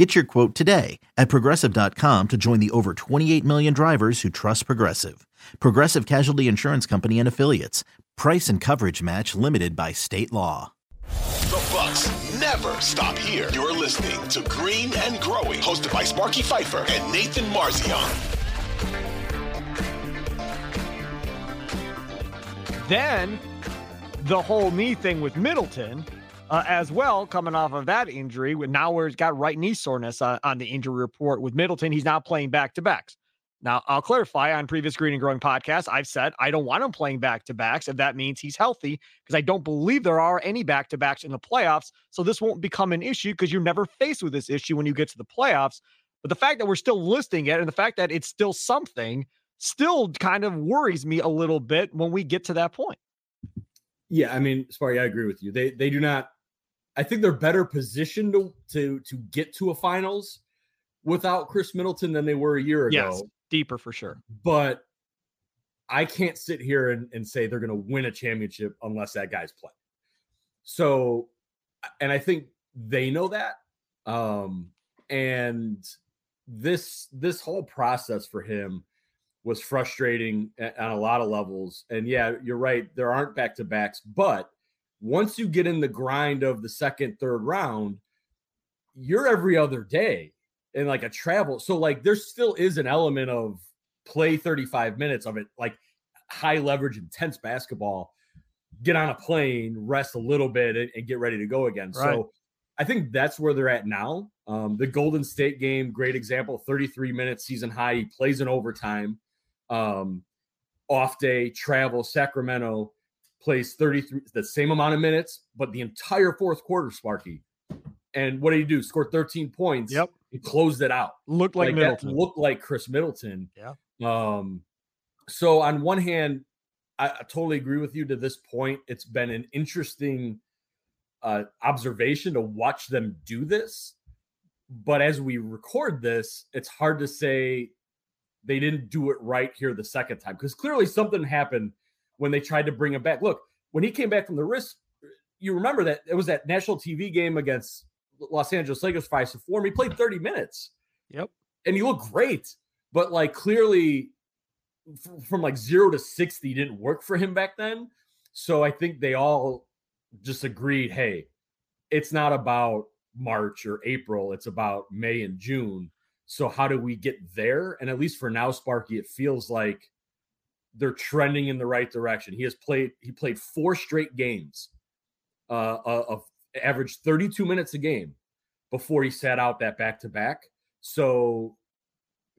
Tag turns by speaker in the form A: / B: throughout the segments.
A: Get your quote today at progressive.com to join the over 28 million drivers who trust Progressive. Progressive Casualty Insurance Company and Affiliates. Price and coverage match limited by state law.
B: The Bucks never stop here. You're listening to Green and Growing, hosted by Sparky Fifer and Nathan Marzion.
C: Then the whole knee thing with Middleton uh, as well, coming off of that injury. With now where he's got right knee soreness uh, on the injury report with Middleton, he's now playing back to backs. Now, I'll clarify on previous Green and Growing podcasts, I've said I don't want him playing back to backs if that means he's healthy, because I don't believe there are any back to backs in the playoffs. So this won't become an issue because you're never faced with this issue when you get to the playoffs. But the fact that we're still listing it and the fact that it's still something still kind of worries me a little bit when we get to that point.
D: Yeah, I mean, Sparky, I agree with you. They they do not. I think they're better positioned to to to get to a finals without Khris Middleton than they were a year ago.
C: Yes deeper for sure.
D: But I can't sit here and, and say they're going to win a championship unless that guy's playing. So, and I think they know that. Um, and this this whole process for him was frustrating on a lot of levels. And yeah, you're right. There aren't back to backs, but once you get in the grind of the second, third round, you're every other day and like a travel. So like there still is an element of play 35 minutes of it, like high leverage, intense basketball. Get on a plane, rest a little bit, and, and get ready to go again. Right. So I think that's where they're at now. Um, the Golden State game, great example, 33 minutes season high. He plays in overtime. Um, off day, travel, Sacramento plays 33, the same amount of minutes, but the entire fourth quarter, Sparky. And what did he do? Scored 13 points.
C: Yep
D: he closed it out.
C: Looked like, like Middleton.
D: Looked like Khris Middleton.
C: Yeah.
D: Um, so on one hand, I, I, totally agree with you. To this point, it's been an interesting uh, observation to watch them do this. But as we record this, it's hard to say they didn't do it right here the second time because clearly something happened when they tried to bring him back. Look, when he came back from the wrist, you remember that it was that national TV game against Los Angeles Lakers five to four. He played 30 minutes.
C: Yep.
D: And he looked great. But like clearly from like zero to 60 didn't work for him back then. So I think they all just agreed, hey, it's not about March or April, it's about May and June. So how do we get there? And at least for now, Sparky, it feels like they're trending in the right direction. He has played, he played four straight games uh, of averaged 32 minutes a game before he sat out that back to back. So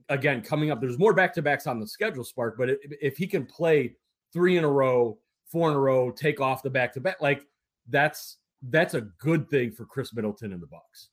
D: again, coming up, there's more back to backs on the schedule, Spark. But if he can play three in a row, four in a row, take off the back to back, like that's that's a good thing for Khris Middleton in the Bucks.